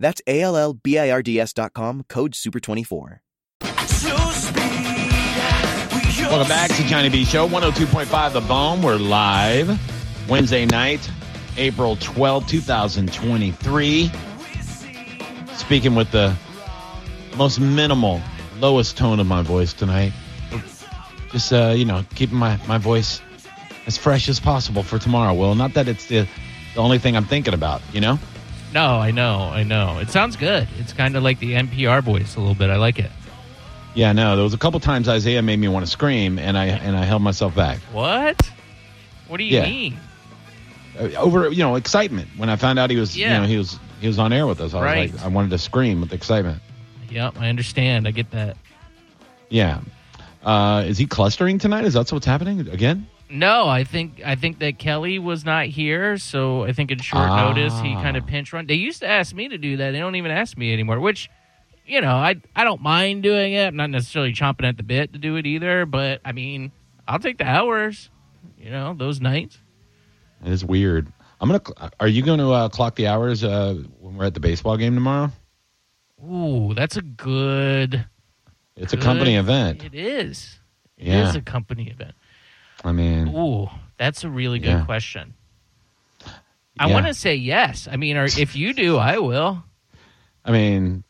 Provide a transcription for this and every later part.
That's A L L B I R D S.com, code SUPER24. Welcome back to Johnny B Show, 102.5 The Bone. We're live Wednesday night, April 12, 2023. Speaking with the most minimal, lowest tone of my voice tonight. Just, uh, you know, keeping my, my voice as fresh as possible for tomorrow. Well, not that it's the, the only thing I'm thinking about, you know? No, I know, I know. It sounds good. It's kind of like the NPR voice a little bit. I like it. Yeah, no, there was a couple times Isaiah made me want to scream, and I and I held myself back. What? What do you Yeah. mean? Uh, over you know excitement when I found out he was Yeah. you know he was he was on air with us. I Right. was like I wanted to scream with excitement. Yep, I understand. I get that. Yeah. Uh, is he clustering tonight? Is that what's happening again? No, I think I think that Kelly was not here, so I think in short Ah. notice he kind of pinch run. They used to ask me to do that. They don't even ask me anymore, which you know, I I don't mind doing it. I'm not necessarily chomping at the bit to do it either, but I mean, I'll take the hours. You know, those nights. It is weird. I'm gonna. Are you going to uh, clock the hours uh, when we're at the baseball game tomorrow? Ooh, that's a good. It's a company event. It is. It is Yeah. a company event. I mean, Ooh, that's a really good Yeah. question. I Yeah. want to say yes. I mean, or if you do, I will. I mean,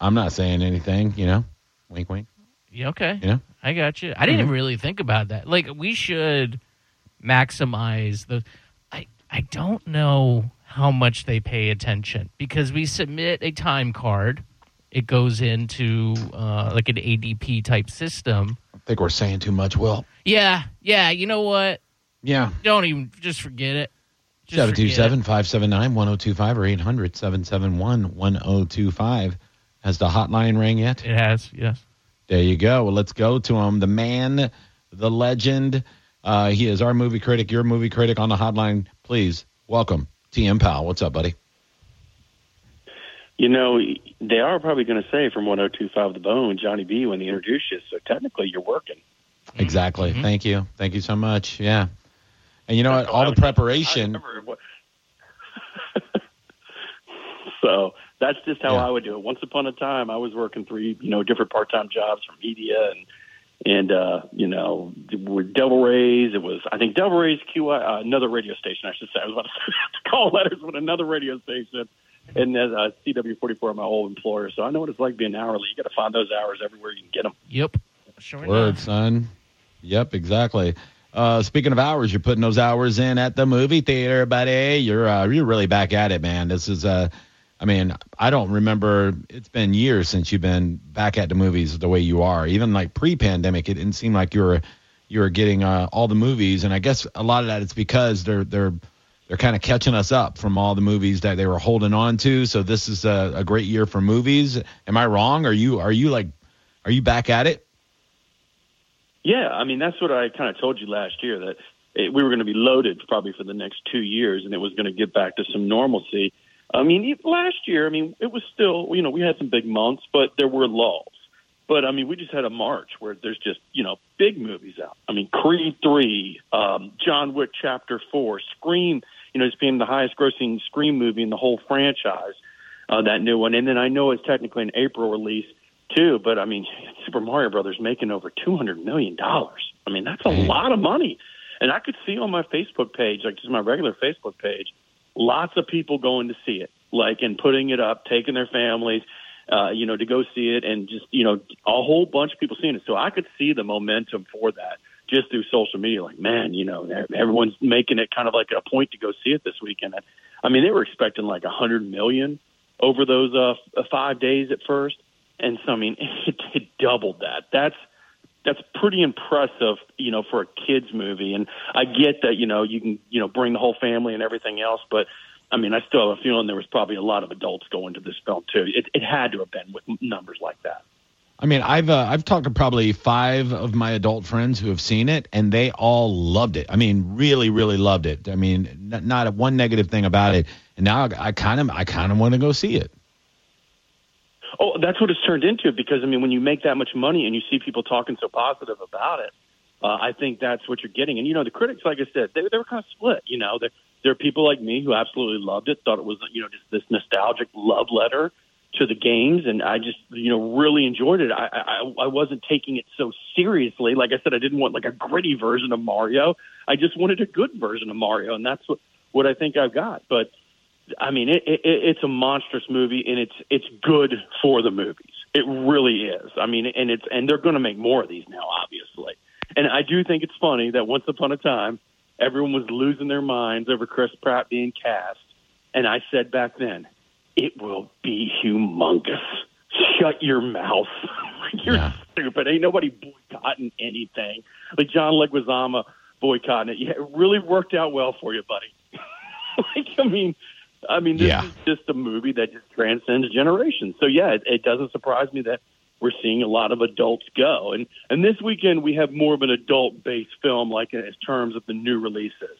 I'm not saying anything. You know, wink, wink. Yeah, okay. Yeah, I got you. I didn't Mhm. really think about that. Like we should maximize the I I don't know how much they pay attention because we submit a time card. It goes into uh, like an ADP type system. Think we're saying too much. Will. Yeah, yeah. You know what? Yeah. Don't even just forget it. Just Seven two forget seven it. five seven nine one zero two five or 800 771 1025. Has the hotline rang yet? It has. Yes. There you go. Well, let's go to him. The man, the legend. Uh, he is our movie critic, your movie critic on the hotline. Please welcome TM Powell. What's up, buddy? You know, they are probably going to say from 1025 The Bone, Johnny B, when they introduce you. So technically, you're working. Exactly. Mhm. Thank you. Thank you so much. Yeah. And you know what? All the preparation. I remember what- so that's just how Yeah. I would do it. Once upon a time, I was working three, you know, different part-time jobs from media and and uh, you know, with Devil Rays. It was I think Devil Rays QI, uh, another radio station. I should say. I was about to call letters with another radio station. And as uh, CW44, my old employer. So I know what it's like being hourly. You got to find those hours everywhere you can get them. Yep. Sure Word, enough. son. Yep, exactly. Uh, speaking of hours, you're putting those hours in at the movie theater, buddy. You're uh, you're really back at it, man. This is uh, I mean, I don't remember. It's been years since you've been back at the movies the way you are. Even like pre-pandemic, it didn't seem like you were you were getting uh, all the movies, and I guess a lot of that is because they're they're they're kind of catching us up from all the movies that they were holding on to. So this is a, a great year for movies. Am I wrong? Are you are you like are you back at it? Yeah, I mean that's what I kind of told you last year that it, we were going to be loaded probably for the next two years, and it was going to get back to some normalcy. I mean, last year, I mean, it was still you know we had some big months, but there were lulls. But I mean, we just had a March where there's just you know big movies out. I mean, Creed three, um, John Wick Chapter four, Scream. You know, it's being the highest grossing Scream movie in the whole franchise. Uh, that new one, and then I know it's technically an April release too. But I mean, Super Mario Brothers making over two hundred million dollars. I mean, that's a lot of money. And I could see on my Facebook page, like just my regular Facebook page, lots of people going to see it, like and putting it up, taking their families, uh, you know, to go see it, and just you know, a whole bunch of people seeing it. So I could see the momentum for that just through social media. Like, man, you know, everyone's making it kind of like a point to go see it this weekend. I mean, they were expecting like a hundred million over those uh, five days at first, and so I mean, it, it doubled that. That's that's pretty impressive, you know, for a kids movie. And I get that, you know, you can, you know, bring the whole family and everything else, but I mean, I still have a feeling there was probably a lot of adults going to this film too. It, it had to have been with numbers like that. I mean, I've uh, I've talked to probably five of my adult friends who have seen it, and they all loved it. I mean, really, really loved it. I mean, n- not one negative thing about it. And now I kind of I kind of want to go see it. Oh, that's what it's turned into because I mean, when you make that much money and you see people talking so positive about it, uh, I think that's what you're getting. And you know, the critics, like I said, they, they were kind of split. You know, there, there are people like me who absolutely loved it, thought it was you know just this nostalgic love letter to the games, and I just you know really enjoyed it. I, I I wasn't taking it so seriously. Like I said, I didn't want like a gritty version of Mario. I just wanted a good version of Mario, and that's what what I think I've got. But I mean, it, it, it's a monstrous movie, and it's it's good for the movies. It really is. I mean, and it's and they're going to make more of these now, obviously. And I do think it's funny that once upon a time, everyone was losing their minds over Chris Pratt being cast, and I said back then, it will be humongous. Shut your mouth. You're yeah. stupid. Ain't nobody boycotting anything. Like John Leguizamo boycotting it. Yeah, it really worked out well for you, buddy. like, I mean, I mean, this yeah. is just a movie that just transcends generations. So yeah, it, it doesn't surprise me that we're seeing a lot of adults go. And and this weekend we have more of an adult based film, like in terms of the new releases,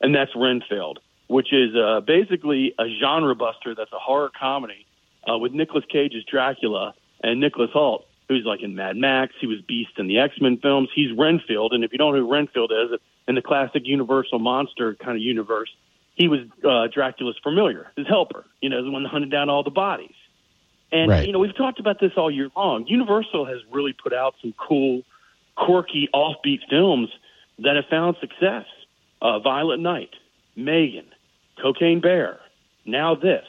and that's Renfield, which is uh, basically a genre buster that's a horror comedy uh, with Nicolas Cage as Dracula and Nicholas Hoult, who's like in Mad Max. He was Beast in the X Men films. He's Renfield, and if you don't know who Renfield is, in the classic Universal monster kind of universe he was uh, Dracula's familiar, his helper, you know, the one that hunted down all the bodies. And, right. you know, we've talked about this all year long. Universal has really put out some cool, quirky, offbeat films that have found success. Uh, Violent Night, Megan, Cocaine Bear, now this.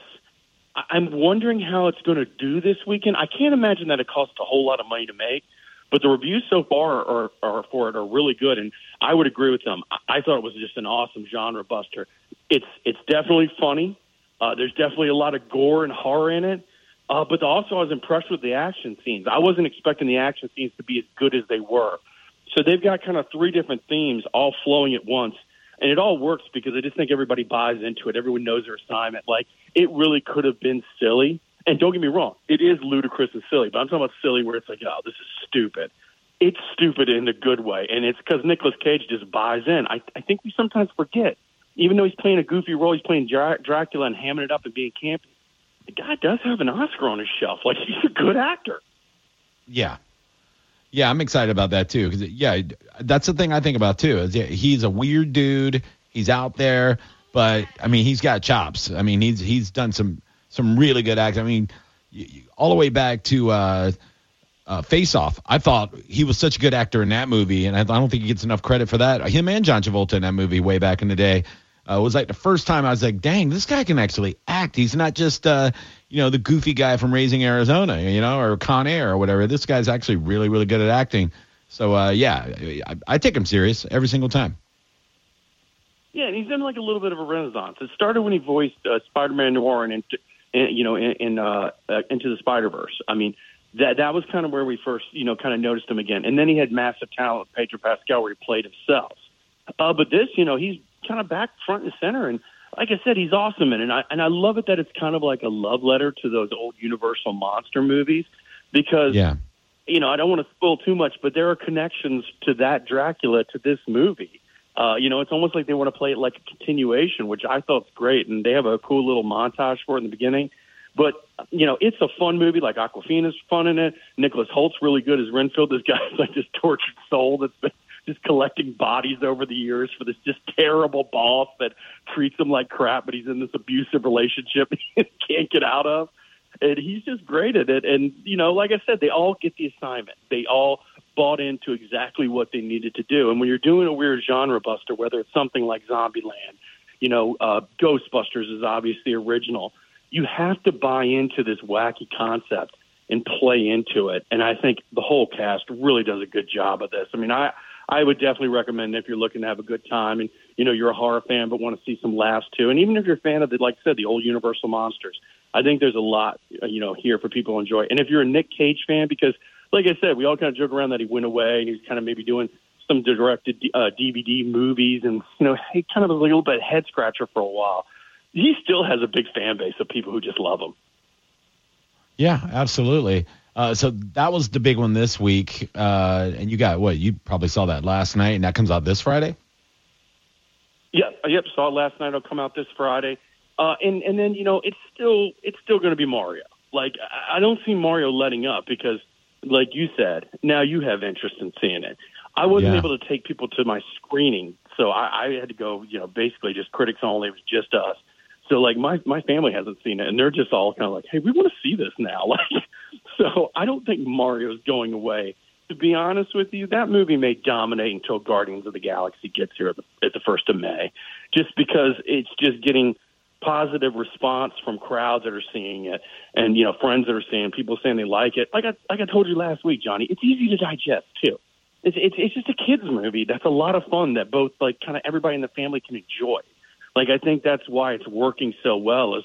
I- I'm wondering how it's going to do this weekend. I can't imagine that it costs a whole lot of money to make, but the reviews so far are, are for it are really good, and I would agree with them. I, I thought it was just an awesome genre buster. It's it's definitely funny. Uh, there's definitely a lot of gore and horror in it. Uh, but also, I was impressed with the action scenes. I wasn't expecting the action scenes to be as good as they were. So they've got kind of three different themes all flowing at once. And it all works because I just think everybody buys into it. Everyone knows their assignment. Like, it really could have been silly. And don't get me wrong, it is ludicrous and silly, but I'm talking about silly where it's like, oh, this is stupid. It's stupid in a good way. And it's because Nicolas Cage just buys in. I, I think we sometimes forget even though he's playing a goofy role, he's playing Dracula and hamming it up and being campy. The guy does have an Oscar on his shelf. Like he's a good actor. Yeah, yeah, I'm excited about that too. Because yeah, that's the thing I think about too. Is he's a weird dude. He's out there, but I mean, he's got chops. I mean, he's he's done some some really good acts. I mean, all the way back to. uh uh, Face Off. I thought he was such a good actor in that movie, and I, I don't think he gets enough credit for that. Him and John Travolta in that movie way back in the day uh, was like the first time I was like, dang, this guy can actually act. He's not just, uh, you know, the goofy guy from Raising Arizona, you know, or Con Air or whatever. This guy's actually really, really good at acting. So, uh, yeah, I, I take him serious every single time. Yeah, and he's done like a little bit of a renaissance. It started when he voiced uh, Spider-Man Noir and, in, you know, in, in uh, uh, Into the Spider-Verse. I mean, that that was kind of where we first, you know, kind of noticed him again. And then he had massive talent, Pedro Pascal, where he played himself. Uh, but this, you know, he's kind of back front and center. And like I said, he's awesome in it. And I, and I love it that it's kind of like a love letter to those old Universal monster movies because, yeah. you know, I don't want to spoil too much, but there are connections to that Dracula to this movie. Uh, you know, it's almost like they want to play it like a continuation, which I thought's great. And they have a cool little montage for it in the beginning. But you know, it's a fun movie. Like Awkwafina's fun in it. Nicholas Hoult's really good as Renfield. This guy's like this tortured soul that's been just collecting bodies over the years for this just terrible boss that treats him like crap, but he's in this abusive relationship he can't get out of. And he's just great at it. And, you know, like I said, they all get the assignment. They all bought into exactly what they needed to do. And when you're doing a weird genre buster, whether it's something like Zombieland, you know, uh, Ghostbusters is obviously original. You have to buy into this wacky concept and play into it. And I think the whole cast really does a good job of this. I mean, I I would definitely recommend if you're looking to have a good time and you know you're a horror fan but want to see some laughs too. And even if you're a fan of the like I said the old Universal monsters, I think there's a lot uh, you know here for people to enjoy. And if you're a Nick Cage fan, because like I said, we all kind of joke around that he went away and he's kind of maybe doing some directed uh, DVD movies and you know he kind of was a little bit head scratcher for a while. he still has a big fan base of people who just love him. Yeah, absolutely. Uh, so that was the big one this week, uh, and you got what? You probably saw that last night, and that comes out this Friday. Yeah, yep. Saw it last night. It'll come out this Friday, uh, and and then you know it's still it's still going to be Mario. Like I don't see Mario letting up because, like you said, now you have interest in seeing it. I wasn't Yeah. able to take people to my screening, so I, I had to go. You know, basically just critics only. It was just us. So like my my family hasn't seen it, and they're just all kind of like, "Hey, we want to see this now." Like, so I don't think Mario's going away. To be honest with you, that movie may dominate until Guardians of the Galaxy gets here at the, first of May, just because it's just getting positive response from crowds that are seeing it, and you know friends that are seeing people saying they like it. Like I like I told you last week, Johnny, it's easy to digest too. It's it's it's just a kids movie that's a lot of fun that both like kind of everybody in the family can enjoy. Like I think that's why it's working so well. Is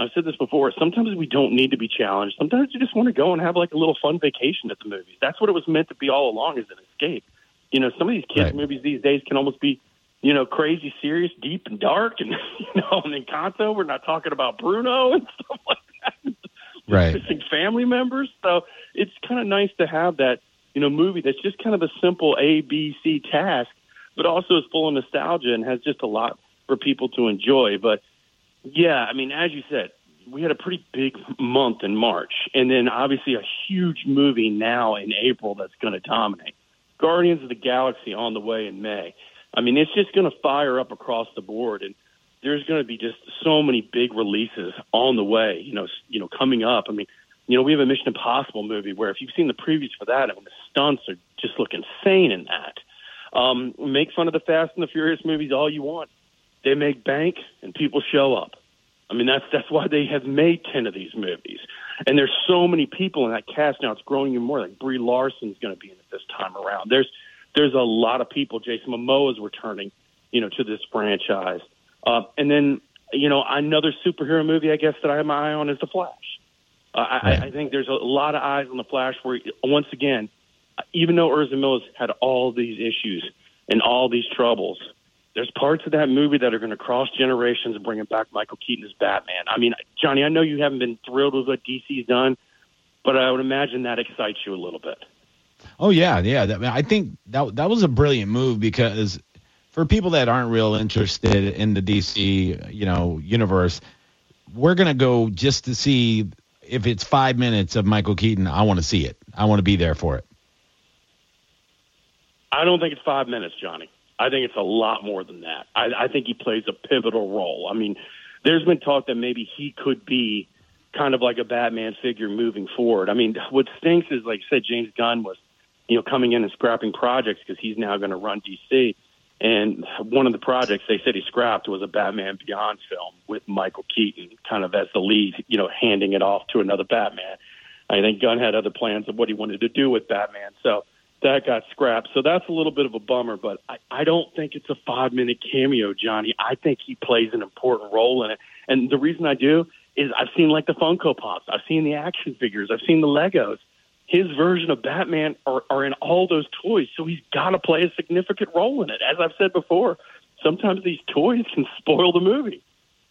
I've said this before. Sometimes we don't need to be challenged. Sometimes you just want to go and have like a little fun vacation at the movies. That's what it was meant to be all along, is an escape. You know, some of these kids Right. movies these days can almost be, you know, crazy, serious, deep, and dark. And you know, and in Encanto, we're not talking about Bruno and stuff like that. Right. Missing family members. So it's kind of nice to have that, you know, movie that's just kind of a simple A, B, C task, but also is full of nostalgia and has just a lot for people to enjoy. But yeah, I mean, as you said, we had a pretty big month in March, and then obviously a huge movie now in April that's going to dominate. Guardians of the Galaxy on the way in May. I mean, it's just going to fire up across the board, and there's going to be just so many big releases on the way. You know, you know, coming up. I mean, you know, we have a Mission Impossible movie where if you've seen the previews for that, I mean, the stunts are just look insane in that. Um, make fun of the Fast and the Furious movies all you want. They make bank and people show up. I mean, that's that's why they have made ten of these movies. And there's so many people in that cast now. It's growing even more. Like Brie Larson's going to be in it this time around. There's there's a lot of people. Jason Momoa is returning, you know, to this franchise. Uh, and then you know another superhero movie I guess that I have my eye on is The Flash. Uh, I, Right. I I think there's a lot of eyes on The Flash. Where once again, even though Ezra Miller had all these issues and all these troubles, there's parts of that movie that are going to cross generations and bringing back Michael Keaton as Batman. I mean, Johnny, I know you haven't been thrilled with what DC's done, but I would imagine that excites you a little bit. Oh yeah, yeah. That, I think that that was a brilliant move because for people that aren't real interested in the DC, you know, universe, we're gonna go just to see if it's five minutes of Michael Keaton. I want to see it. I want to be there for it. I don't think it's five minutes, Johnny. I think it's a lot more than that. I, I think he plays a pivotal role. I mean, there's been talk that maybe he could be kind of like a Batman figure moving forward. I mean, what stinks is, like I said, James Gunn was, you know, coming in and scrapping projects because he's now going to run DC. And one of the projects they said he scrapped was a Batman Beyond film with Michael Keaton kind of as the lead, you know, handing it off to another Batman. I think Gunn had other plans of what he wanted to do with Batman. So that got scrapped. So that's a little bit of a bummer, but I, I don't think it's a five minute cameo, Johnny. I think he plays an important role in it. And the reason I do is I've seen like the Funko Pops, I've seen the action figures, I've seen the Legos. His version of Batman are, are in all those toys, so he's got to play a significant role in it. As I've said before, sometimes these toys can spoil the movie.